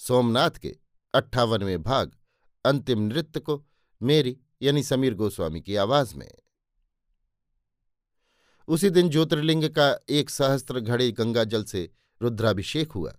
सोमनाथ के अट्ठावनवें भाग, अंतिम नृत्य को मेरी यानी समीर गोस्वामी की आवाज़ में। उसी दिन ज्योतिर्लिंग का एक सहस्त्र घड़े गंगा जल से रुद्राभिषेक हुआ।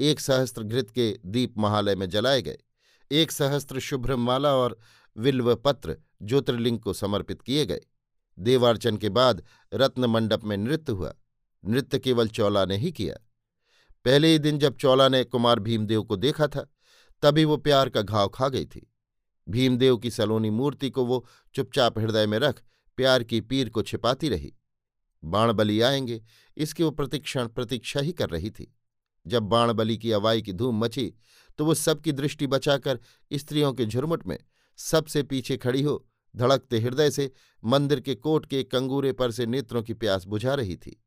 एक सहस्त्र घृत के दीप महालय में जलाए गए। एक सहस्त्र शुभ्र माला और विल्व पत्र ज्योतिर्लिंग को समर्पित किए गए। देवार्चन के बाद रत्न मंडप में नृत्य हुआ। नृत्य केवल चौला ने ही किया। पहले ही दिन जब चौला ने कुमार भीमदेव को देखा था, तभी वो प्यार का घाव खा गई थी। भीमदेव की सलोनी मूर्ति को वो चुपचाप हृदय में रख प्यार की पीर को छिपाती रही। बाणबली आएँगे, इसकी वो प्रतिक्षण प्रतीक्षा ही कर रही थी। जब बाणबली की अवाई की धूम मची तो वो सबकी दृष्टि बचाकर स्त्रियों के झुरमुट में सबसे पीछे खड़ी हो, धड़कते हृदय से मंदिर के कोट के कंगूरे पर से नेत्रों की प्यास बुझा रही थी।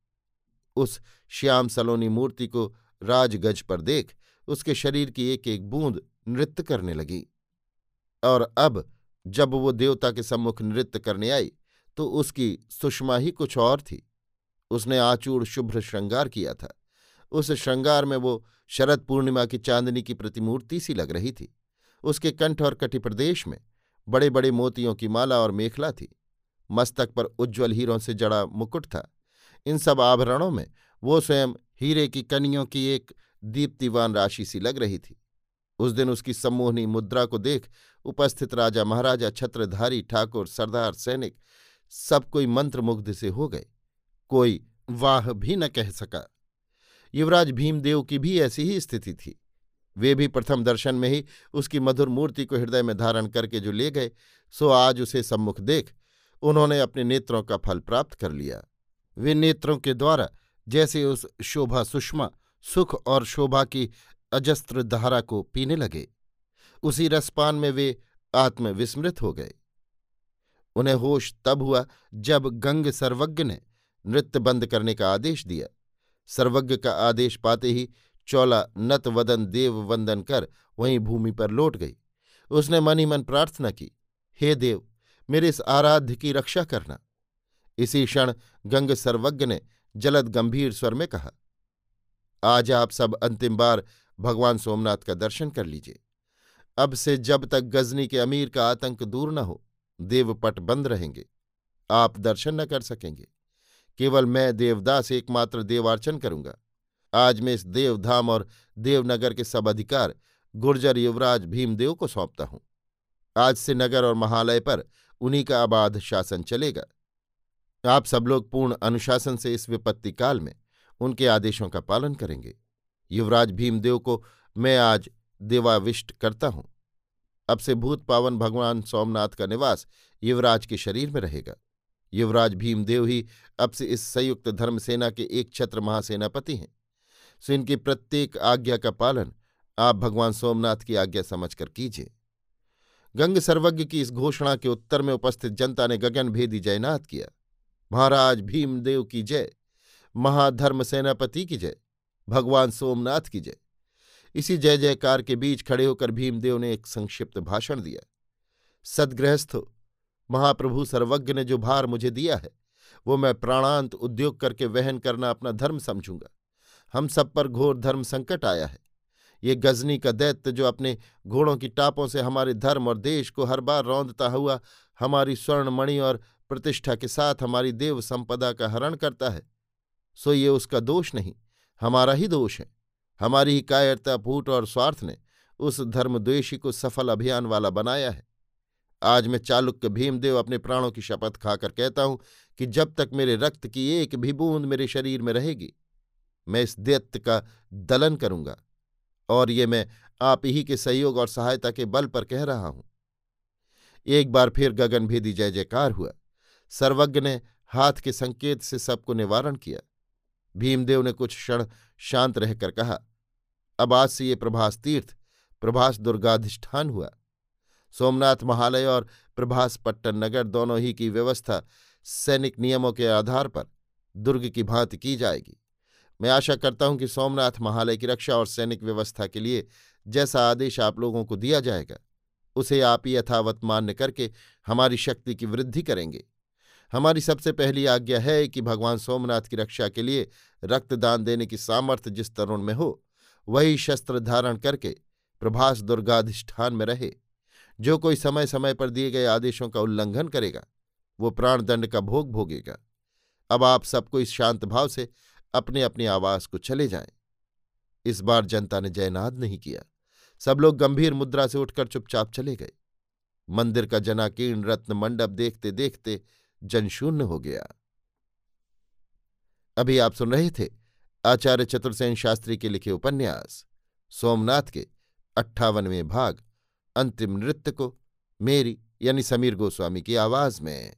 उस श्याम सलोनी मूर्ति को राजगज पर देख उसके शरीर की एक एक बूंद नृत्य करने लगी। और अब जब वो देवता के सम्मुख नृत्य करने आई तो उसकी सुषमा ही कुछ और थी। उसने आचूड़ शुभ्र श्रृंगार किया था। उस श्रृंगार में वो शरद पूर्णिमा की चांदनी की प्रतिमूर्ति सी लग रही थी। उसके कंठ और कटि प्रदेश में बड़े बड़े मोतियों की माला और मेखला थी। मस्तक पर उज्ज्वल हीरों से जड़ा मुकुट था। इन सब आभरणों में वो स्वयं हीरे की कनियों की एक दीप्तिवान राशि सी लग रही थी। उस दिन उसकी सम्मोहनी मुद्रा को देख उपस्थित राजा महाराजा, छत्रधारी, ठाकुर, सरदार, सैनिक सब कोई मंत्रमुग्ध से हो गए। कोई वाह भी न कह सका। युवराज भीमदेव की भी ऐसी ही स्थिति थी। वे भी प्रथम दर्शन में ही उसकी मधुर मूर्ति को हृदय में धारण करके जो ले गए, सो आज उसे सम्मुख देख उन्होंने अपने नेत्रों का फल प्राप्त कर लिया। वे नेत्रों के द्वारा जैसे उस शोभा सुषमा, सुख और शोभा की अजस्त्र धारा को पीने लगे। उसी रसपान में वे आत्मविस्मृत हो गए। उन्हें होश तब हुआ जब गंग सर्वज्ञ ने नृत्य बंद करने का आदेश दिया। सर्वज्ञ का आदेश पाते ही चौला नत वदन देव वंदन कर वहीं भूमि पर लौट गई। उसने मन ही मन प्रार्थना की, हे देव, मेरे इस आराध्य की रक्षा करना। इसी क्षण गंग सर्वज्ञ ने जलद गंभीर स्वर में कहा, आज आप सब अंतिम बार भगवान सोमनाथ का दर्शन कर लीजिए। अब से जब तक गजनी के अमीर का आतंक दूर न हो, देवपट बंद रहेंगे। आप दर्शन न कर सकेंगे। केवल मैं देवदास एकमात्र देवार्चन करूँगा। आज मैं इस देवधाम और देवनगर के सब अधिकार गुर्जर युवराज भीमदेव को सौंपता हूँ। आज से नगर और महालय पर उन्हीं का आबाद शासन चलेगा। आप सब लोग पूर्ण अनुशासन से इस विपत्ति काल में उनके आदेशों का पालन करेंगे। युवराज भीमदेव को मैं आज देवाविष्ट करता हूँ। अब से भूत पावन भगवान सोमनाथ का निवास युवराज के शरीर में रहेगा। युवराज भीमदेव ही अब से इस संयुक्त धर्मसेना के एक छत्र महासेनापति हैं। सो इनकी प्रत्येक आज्ञा का पालन आप भगवान सोमनाथ की आज्ञा समझकर कीजिए। गंग सर्वज्ञ की इस घोषणा के उत्तर में उपस्थित जनता ने गगन भेदी जयनाथ किया। महाराज भीमदेव की जय। महाधर्म सेनापति की जय। भगवान सोमनाथ की जय। इसी जय जयकार के बीच खड़े होकर भीमदेव ने एक संक्षिप्त भाषण दिया। सदगृहस्थो महाप्रभु सर्वज्ञ ने जो भार मुझे दिया है, वो मैं प्राणांत उद्योग करके वहन करना अपना धर्म समझूँगा। हम सब पर घोर धर्म संकट आया है। ये गजनी का दैत्य जो अपने घोड़ों की टापों से हमारे धर्म और देश को हर बार रौंदता हुआ हमारी स्वर्णमणि और प्रतिष्ठा के साथ हमारी देव संपदा का हरण करता है, सो ये उसका दोष नहीं, हमारा ही दोष है। हमारी ही कायरता, फूट और स्वार्थ ने उस धर्मद्वेषी को सफल अभियान वाला बनाया है। आज मैं चालुक्य भीमदेव अपने प्राणों की शपथ खाकर कहता हूँ कि जब तक मेरे रक्त की एक भी बूंद मेरे शरीर में रहेगी, मैं इस दैत्य का दलन करूँगा और ये मैं आप ही के सहयोग और सहायता के बल पर कह रहा हूँ। एक बार फिर गगनभेदी जय जयकार हुआ। सर्वज्ञ ने हाथ के संकेत से सबको निवारण किया। भीमदेव ने कुछ क्षण शांत रहकर कहा, अब आज से ये प्रभास तीर्थ, प्रभास दुर्गाधिष्ठान हुआ। सोमनाथ महालय और प्रभास पट्टन नगर दोनों ही की व्यवस्था सैनिक नियमों के आधार पर दुर्ग की भांति की जाएगी। मैं आशा करता हूँ कि सोमनाथ महालय की रक्षा और सैनिक व्यवस्था के लिए जैसा आदेश आप लोगों को दिया जाएगा, उसे आप ही यथावत मान्य करके हमारी शक्ति की वृद्धि करेंगे। हमारी सबसे पहली आज्ञा है कि भगवान सोमनाथ की रक्षा के लिए रक्तदान देने की सामर्थ्य जिस तरुण में हो, वही शस्त्र धारण करके प्रभास दुर्गाधिष्ठान में रहे। जो कोई समय समय पर दिए गए आदेशों का उल्लंघन करेगा, वो प्राणदंड का भोग भोगेगा। अब आप सबको इस शांत भाव से अपने अपने आवास को चले जाएँ। इस बार जनता ने जयनाद नहीं किया। सब लोग गंभीर मुद्रा से उठकर चुपचाप चले गए। मंदिर का जनाकीर्ण रत्न मंडप देखते देखते जनशून्य हो गया। अभी आप सुन रहे थे आचार्य चतुर्सेन शास्त्री के लिखे उपन्यास, सोमनाथ के अट्ठावनवें भाग, अंतिम नृत्य को मेरी यानी समीर गोस्वामी की आवाज़ में।